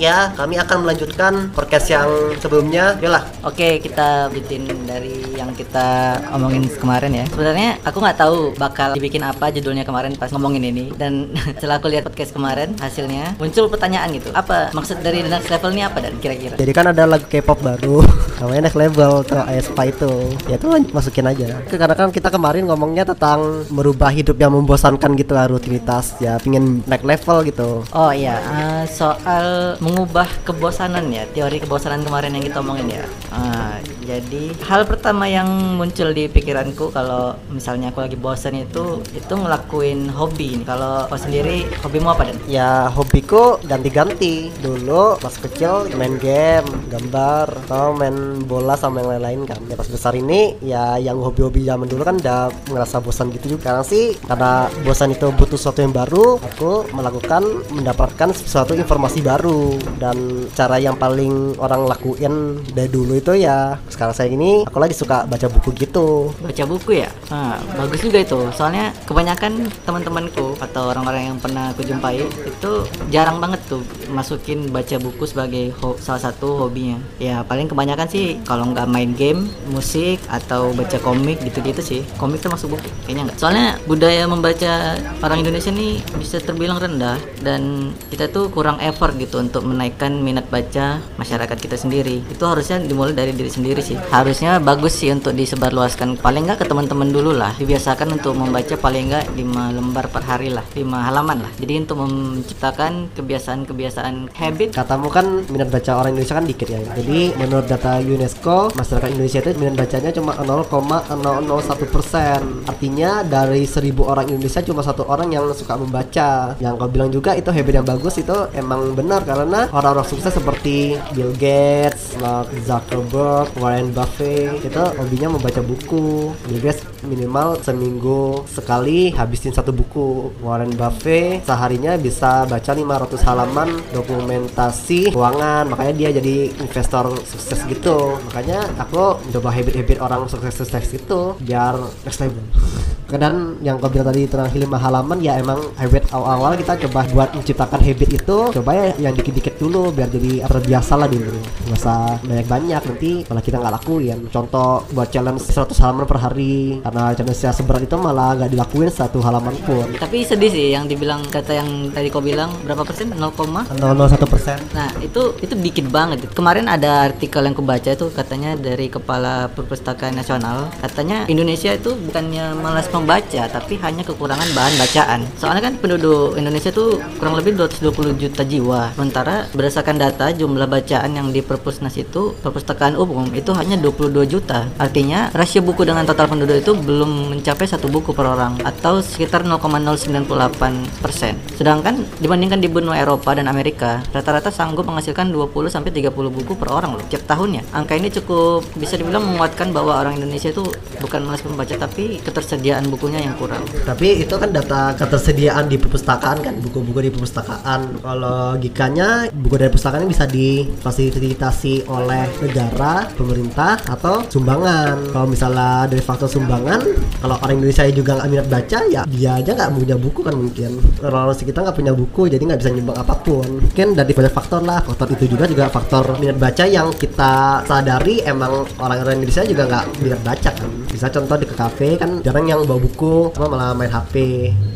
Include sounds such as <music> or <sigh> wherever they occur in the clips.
ya kami akan melanjutkan podcast yang sebelumnya. Yolah. Oke, kita bikin dari yang kita omongin kemarin ya. Sebenarnya aku nggak tahu bakal dibikin apa judulnya kemarin pas ngomongin ini dan <laughs> setelah aku lihat podcast kemarin hasilnya muncul pertanyaan gitu. Apa maksud dari next level ini apa dan kira-kira? Jadi kan ada lagu K-pop baru <laughs> namanya next level tuh aespa itu. Ya itu masukin aja. Karena kan kita kemarin ngomongnya tentang merubah hidup yang membosankan gitu lah rutinitas. Ya pingin naik level gitu. Oh iya, uh, soal mengubah kebosanan ya, teori kebosanan kemarin yang kita omongin ya. Uh, jadi hal pertama yang muncul di pikiranku kalau misalnya aku lagi bosan itu itu ngelakuin hobi. Kalau kau sendiri hobimu apa dan? Ya hobiku ganti-ganti. Dulu pas kecil main game, gambar, atau main bola sama yang lain-lain kan. Ya pas besar ini ya yang hobi-hobi zaman dulu kan udah ngerasa bosan gitu juga. Karena sih karena bosan itu butuh sesuatu yang baru, aku melakukan mendapatkan sesuatu informasi baru dan cara yang paling orang lakuin dari dulu itu ya sekarang saya ini aku lagi suka baca buku gitu. Baca buku ya? Nah, bagus juga itu. Soalnya kebanyakan teman-temanku atau orang-orang yang pernah aku jumpai itu jarang banget tuh masukin baca buku sebagai salah satu hobinya. Ya paling kebanyakan sih kalau nggak main game musik atau baca komik gitu-gitu sih. Komik termasuk buku kayaknya nggak. Soalnya budaya membaca orang Indonesia nih bisa terbilang rendah dan kita tuh kurang effort gitu untuk menaikkan minat baca masyarakat kita sendiri. Itu harusnya dimulai dari diri sendiri sih. Harusnya bagus sih untuk disebarluaskan. Paling nggak ke teman-teman dulu lah. Dibiasakan untuk membaca paling nggak 5 lembar per hari lah. 5 halaman lah. Jadi untuk menciptakan kebiasaan-kebiasaan habit. Katamu kan minat baca orang Indonesia kan dikit ya. Jadi menurut data UNESCO masyarakat Indonesia itu minat bacanya cuma 0,001 persen. Artinya dari 1000 orang Indonesia cuma satu orang yang suka membaca. Yang kau bilang juga itu habit yang bagus itu emang benar karena orang-orang sukses seperti Bill Gates, Mark Zuckerberg, Warren Buffett itu hobinya membaca buku. Bill Gates minimal seminggu sekali habisin satu buku. Warren Buffett seharinya bisa baca 500 halaman dokumentasi keuangan. Makanya dia jadi investor sukses gitu. Makanya aku coba habit-habit orang sukses-sukses itu biar next level <laughs> dan yang kau bilang tadi tentang lima halaman ya emang habit awal-awal kita coba buat menciptakan habit itu coba ya yang dikit-dikit dulu biar jadi terbiasa lah dulu. Nggak usah banyak-banyak. Nanti malah kita nggak lakuin contoh buat challenge 100 halaman per hari karena challenge seberat itu malah nggak dilakuin satu halaman pun. Tapi sedih sih yang dibilang kata yang tadi kau bilang berapa persen? 0, 0,1 persen. Nah itu itu dikit banget. Kemarin ada artikel yang kubaca itu katanya dari kepala perpustakaan nasional katanya Indonesia itu bukannya malas membaca tapi hanya kekurangan bahan bacaan. Soalnya kan penduduk Indonesia tuh kurang lebih 220 juta jiwa. Sementara berdasarkan data jumlah bacaan yang di perpusnas itu perpustakaan umum itu hanya 22 juta artinya rasio buku dengan total penduduk itu belum mencapai satu buku per orang atau sekitar 0,098 persen sedangkan dibandingkan di benua Eropa dan Amerika rata-rata sanggup menghasilkan 20 sampai 30 buku per orang loh tiap tahunnya angka ini cukup bisa dibilang menguatkan bahwa orang Indonesia itu bukan malas membaca tapi ketersediaan bukunya yang kurang. Tapi itu kan data ketersediaan di perpustakaan kan, buku-buku di perpustakaan. Kalau logikanya buku dari perpustakaan bisa difasilitasi oleh negara, pemerintah atau sumbangan. Kalau misalnya dari faktor sumbangan, kalau orang Indonesia juga nggak minat baca, ya dia aja nggak punya buku kan mungkin. Orang-orang sekitar nggak punya buku, jadi nggak bisa nyumbang apa pun. Mungkin dari banyak faktor lah. Faktor itu juga juga faktor minat baca yang kita sadari emang orang-orang Indonesia juga nggak minat baca kan. Bisa contoh di ke kafe kan jarang yang bawa buku cuma malah main HP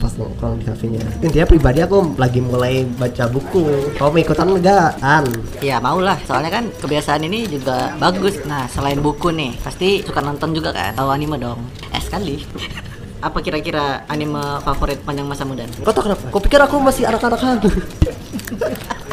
pas nongkrong di kafenya intinya pribadi aku lagi mulai baca buku mau ikutan enggak an. Ya mau lah soalnya kan kebiasaan ini juga bagus. Nah selain buku nih pasti suka nonton juga kan? Tahu anime dong? Eh sekali. <laughs> Apa kira-kira anime favorit panjang masa muda? Kau tau kenapa? Kau pikir aku masih anak-anak <laughs>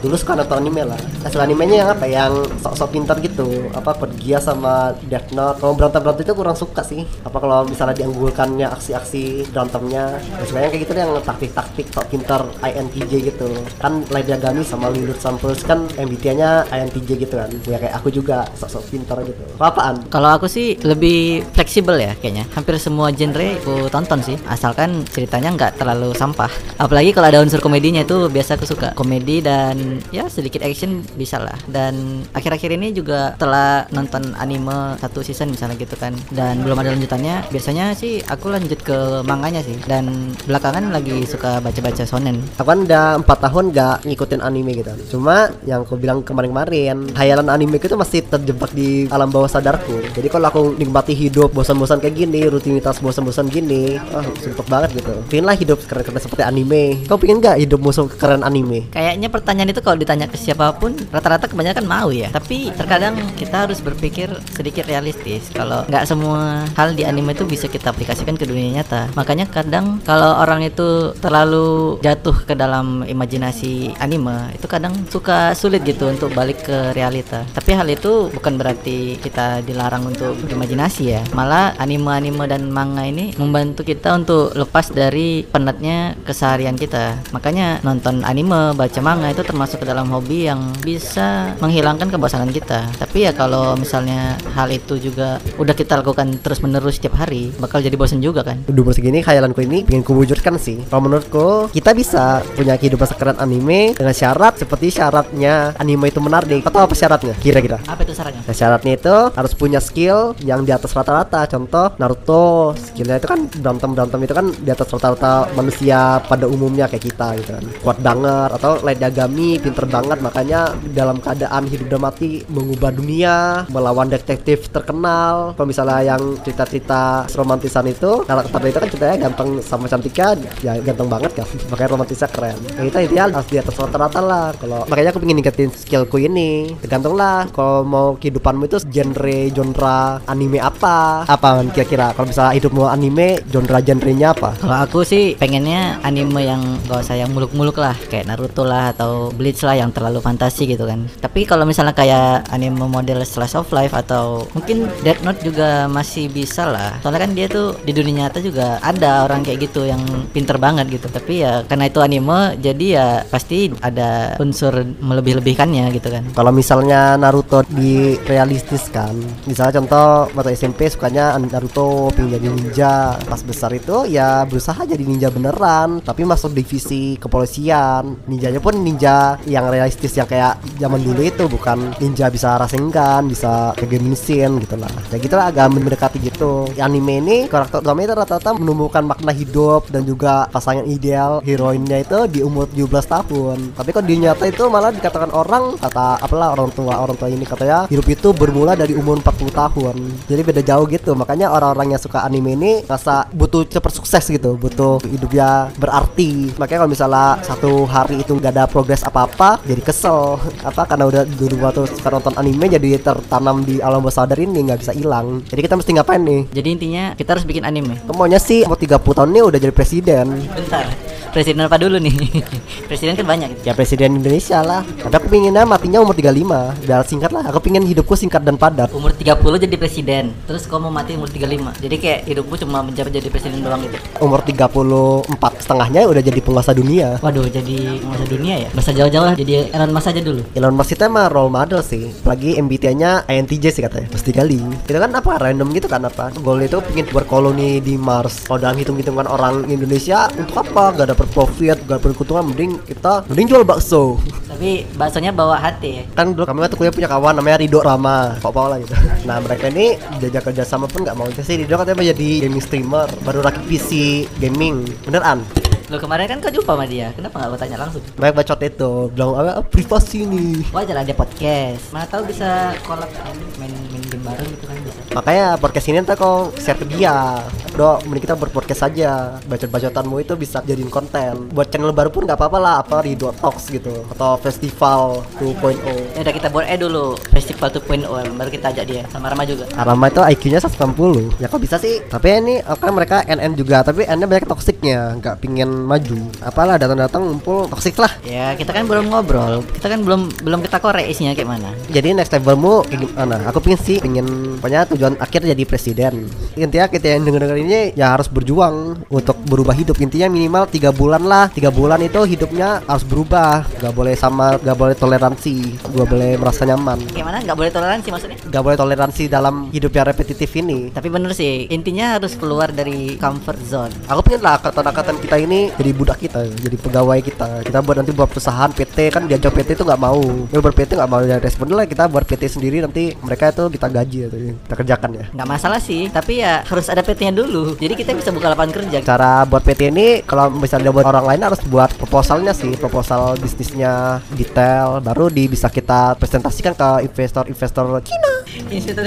dulu suka nonton anime lah. Hasil animenya yang apa? Yang sok-sok pintar gitu. Apa Pergia sama Death Note. Kalau berantem berantem itu kurang suka sih. Apa kalau misalnya dianggulkannya aksi-aksi berantemnya. Ya sebenarnya kayak gitu yang taktik-taktik sok pintar INTJ gitu. Kan Light Yagami sama Lilith Samples kan MBTI-nya INTJ gitu kan. Ya kayak aku juga sok-sok pintar gitu. Apa apaan? Kalau aku sih lebih fleksibel ya kayaknya. Hampir semua genre aku tonton sih. Asalkan ceritanya nggak terlalu sampah. Apalagi kalau ada unsur komedinya itu biasa aku suka. Komedi dan dan ya sedikit action bisa lah dan akhir-akhir ini juga telah nonton anime satu season misalnya gitu kan dan belum ada lanjutannya biasanya sih aku lanjut ke manganya sih dan belakangan lagi suka baca-baca shonen Aku kan udah empat tahun gak ngikutin anime gitu. Cuma yang aku bilang kemarin-kemarin, hayalan anime itu masih terjebak di alam bawah sadarku. Jadi kalau aku nikmati hidup bosan-bosan kayak gini, rutinitas bosan-bosan gini, ah suntuk banget gitu. Pengen lah hidup keren-keren seperti anime. Kau pengen gak hidup musuh keren anime? Kayaknya pertanyaan itu kalau ditanya ke siapa pun rata-rata kebanyakan mau ya. Tapi terkadang kita harus berpikir sedikit realistis. Kalau nggak semua hal di anime itu bisa kita aplikasikan ke dunia nyata. Makanya kadang kalau orang itu terlalu jatuh ke dalam imajinasi anime itu kadang suka sulit gitu untuk balik ke realita. Tapi hal itu bukan berarti kita dilarang untuk berimajinasi ya. Malah anime-anime dan manga ini membantu kita untuk lepas dari penatnya keseharian kita. Makanya nonton anime, baca manga itu termasuk ke dalam hobi yang bisa menghilangkan kebosanan kita. Tapi ya kalau misalnya hal itu juga udah kita lakukan terus-menerus setiap hari, bakal jadi bosan juga kan. Udah umur segini khayalanku ini pengen kuwujudkan sih. Kalau menurutku kita bisa punya kehidupan sekeren anime dengan syarat seperti syaratnya anime itu menarik. Atau apa syaratnya? Kira-kira? Apa itu sarannya? Nah, syaratnya itu harus punya skill yang di atas rata-rata. Contoh Naruto, skillnya itu kan berantem berantem itu kan di atas rata-rata manusia pada umumnya kayak kita gitu kan. Kuat banget atau Light Yagami pinter banget makanya dalam keadaan hidup dan mati mengubah dunia, melawan detektif terkenal. Kalau misalnya yang cerita-cerita romantisan itu karakter itu kan ceritanya ganteng sama cantiknya ya ganteng banget kan. Makanya romantisnya keren. Ya, kita ideal harus di atas rata-rata lah. Kalau makanya aku pengen ningkatin skillku ini. Tergantung lah kalau mau kehidupanmu itu genre genre anime apa? Apa kira-kira? Kalau misalnya hidupmu anime, genre genrenya apa? Kalau aku sih pengennya anime yang gak usah yang muluk-muluk lah Kayak Naruto lah atau Bleach lah yang terlalu fantasi gitu kan. Tapi kalau misalnya kayak anime model slice of life atau mungkin Death Note juga masih bisa lah. Soalnya kan dia tuh di dunia nyata juga ada orang kayak gitu yang pinter banget gitu. Tapi ya karena itu anime jadi ya pasti ada unsur melebih-lebihkannya gitu kan. Kalau misalnya Naruto di realistis kan, misalnya contoh waktu SMP sukanya Naruto pengen jadi ninja, pas besar itu ya berusaha jadi ninja beneran, tapi masuk divisi kepolisian. Ninjanya pun ninja yang realistis yang kayak zaman dulu itu bukan ninja bisa rasengan, bisa ke game mesin gitu lah. Ya gitu agak mendekati gitu. Anime ini karakter utama itu rata-rata menumbuhkan makna hidup dan juga pasangan ideal heroinnya itu di umur 17 tahun. Tapi kok di nyata itu malah dikatakan orang kata apalah orang tua orang tua ini katanya hidup itu bermula dari umur 40 tahun. Jadi beda jauh gitu. Makanya orang-orang yang suka anime ini rasa butuh cepet sukses gitu, butuh hidupnya berarti. Makanya kalau misalnya satu hari itu nggak ada progres apa-apa, jadi kesel. Apa karena udah dulu waktu suka nonton anime jadi tertanam di alam bawah sadar ini nggak bisa hilang. Jadi kita mesti ngapain nih? Jadi intinya kita harus bikin anime Maunya sih mau 30 tahun ini udah jadi presiden. Bentar Presiden apa dulu nih? <laughs> Presiden kan banyak gitu. Ya presiden Indonesia lah. Tapi aku pinginnya matinya umur 35 Biar singkat lah. Aku pingin hidupku singkat dan padat. Umur 30 jadi presiden Terus kamu mau mati umur 35 Jadi kayak hidupmu cuma menjabat jadi presiden doang gitu Umur 34 setengahnya udah jadi penguasa dunia. Waduh jadi masa dunia ya Masa jauh-jauh lah jadi Elon Musk aja dulu Elon Musk itu emang role model sih Apalagi MBTI-nya INTJ sih katanya Mesti kali Itu kan apa random gitu kan apa Goal itu pengen berkoloni di Mars Kalau dalam hitung-hitungan orang Indonesia Untuk apa? Gak dapet profit Gak dapet keuntungan Mending kita Mending jual bakso. Tapi baksonya bawa hati ya? Kan dulu kami waktu kuliah punya kawan namanya Rido Rama. Kok Paula gitu. Nah mereka ini Jajak kerja sama pun gak mau sih. Rido katanya mau jadi gaming streamer Baru rakit PC gaming. Beneran Lo kemarin kan kau jumpa sama dia. Kenapa gak lo tanya langsung? Banyak bacot itu. Bilang apa? Ah, privasi nih Wajar ada podcast. Mana tahu bisa collab kan, main main game bareng gitu kan bisa. Makanya podcast ini ntar kau share ke dia. Do, mending kita berpodcast aja. Bacot-bacotanmu itu bisa jadiin konten. Buat channel baru pun gak apa-apa lah. Apa Rido Talks gitu. Atau Festival 2.0 Ya udah kita buat eh dulu. Festival 2.0 Baru kita ajak dia. Sama Rama juga. Arama itu IQ-nya 160 Ya kok bisa sih? Tapi ini kan mereka NN juga. Tapi NN banyak toksiknya Gak pingin maju. Apalah datang-datang ngumpul toksik lah. Ya kita kan belum ngobrol. Kita kan belum belum kita korek isinya kayak mana? Jadi next levelmu kayak gimana? Aku pingin sih Pingin Pokoknya tujuan akhir jadi presiden. Intinya kita yang denger-denger ini Ya harus berjuang Untuk berubah hidup. Intinya minimal tiga bulan lah tiga bulan itu hidupnya harus berubah. Gak boleh sama Gak boleh toleransi. Gak boleh merasa nyaman. Kayak mana? Nggak boleh toleransi maksudnya? Gak boleh toleransi dalam hidup yang repetitif ini. Tapi bener sih Intinya harus keluar dari comfort zone. Aku pengen lah angkatan-angkatan kita ini jadi budak kita jadi pegawai kita. Kita buat nanti buat perusahaan PT kan diajak PT itu nggak mau. Ya buat PT nggak mau ya respon lah kita buat PT sendiri nanti mereka itu kita gaji atau kita kerjakan ya. Nggak masalah sih tapi ya harus ada PT-nya dulu. Jadi kita bisa buka lapangan kerja. Cara buat PT ini kalau misalnya buat orang lain harus buat proposalnya sih proposal bisnisnya detail baru di bisa kita presentasikan ke investor-investor Cina. Investor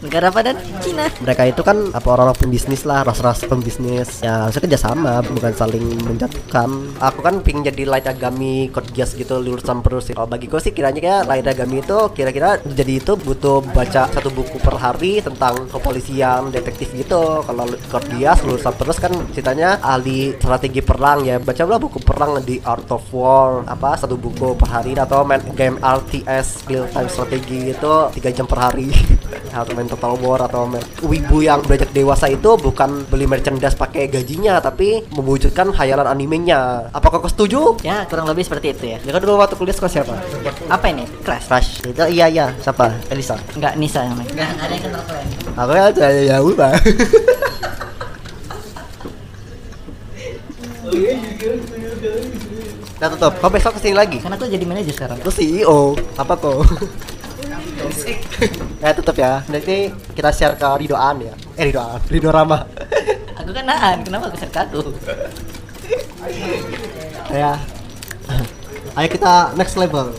negara apa dan? Cina. Mereka itu kan apa orang-orang pembisnis lah ras-ras pembisnis. Ya harusnya kerjasama bukan saling menjatuhkan. Aku kan pingin jadi light agami code geass gitu lulusan terus kalau bagiku sih kiranya kayak light agami itu kira-kira jadi itu butuh baca satu buku per hari tentang kepolisian detektif gitu. Kalau code geass lulusan terus kan ceritanya ahli strategi perang ya. Baca lah buku perang di Art of War apa satu buku per hari. Atau main game RTS real time strategi itu tiga jam per hari <laughs> atau main Total War atau main wibu yang beranjak dewasa itu bukan beli merchandise pakai gajinya tapi mewujudkan hayalan animenya. Apakah kau setuju? ya kurang lebih seperti itu ya. Ya kan dulu waktu kuliah sekolah siapa? apa ini? Crash? Crash. Itu iya iya. Siapa? Elisa. Enggak Nisa namanya Enggak ada yang kenal kalian aku ya ya, ya udah Nah tutup, kau besok ke sini lagi? karena aku jadi manajer sekarang. Aku CEO, apa kok? <laughs> ya tutup ya, nanti kita share ke Ridoan ya. Eh Ridoan, Rido Rama. <laughs> Aku kan nahan kenapa aku share ke aku? Ya. Ayo kita next level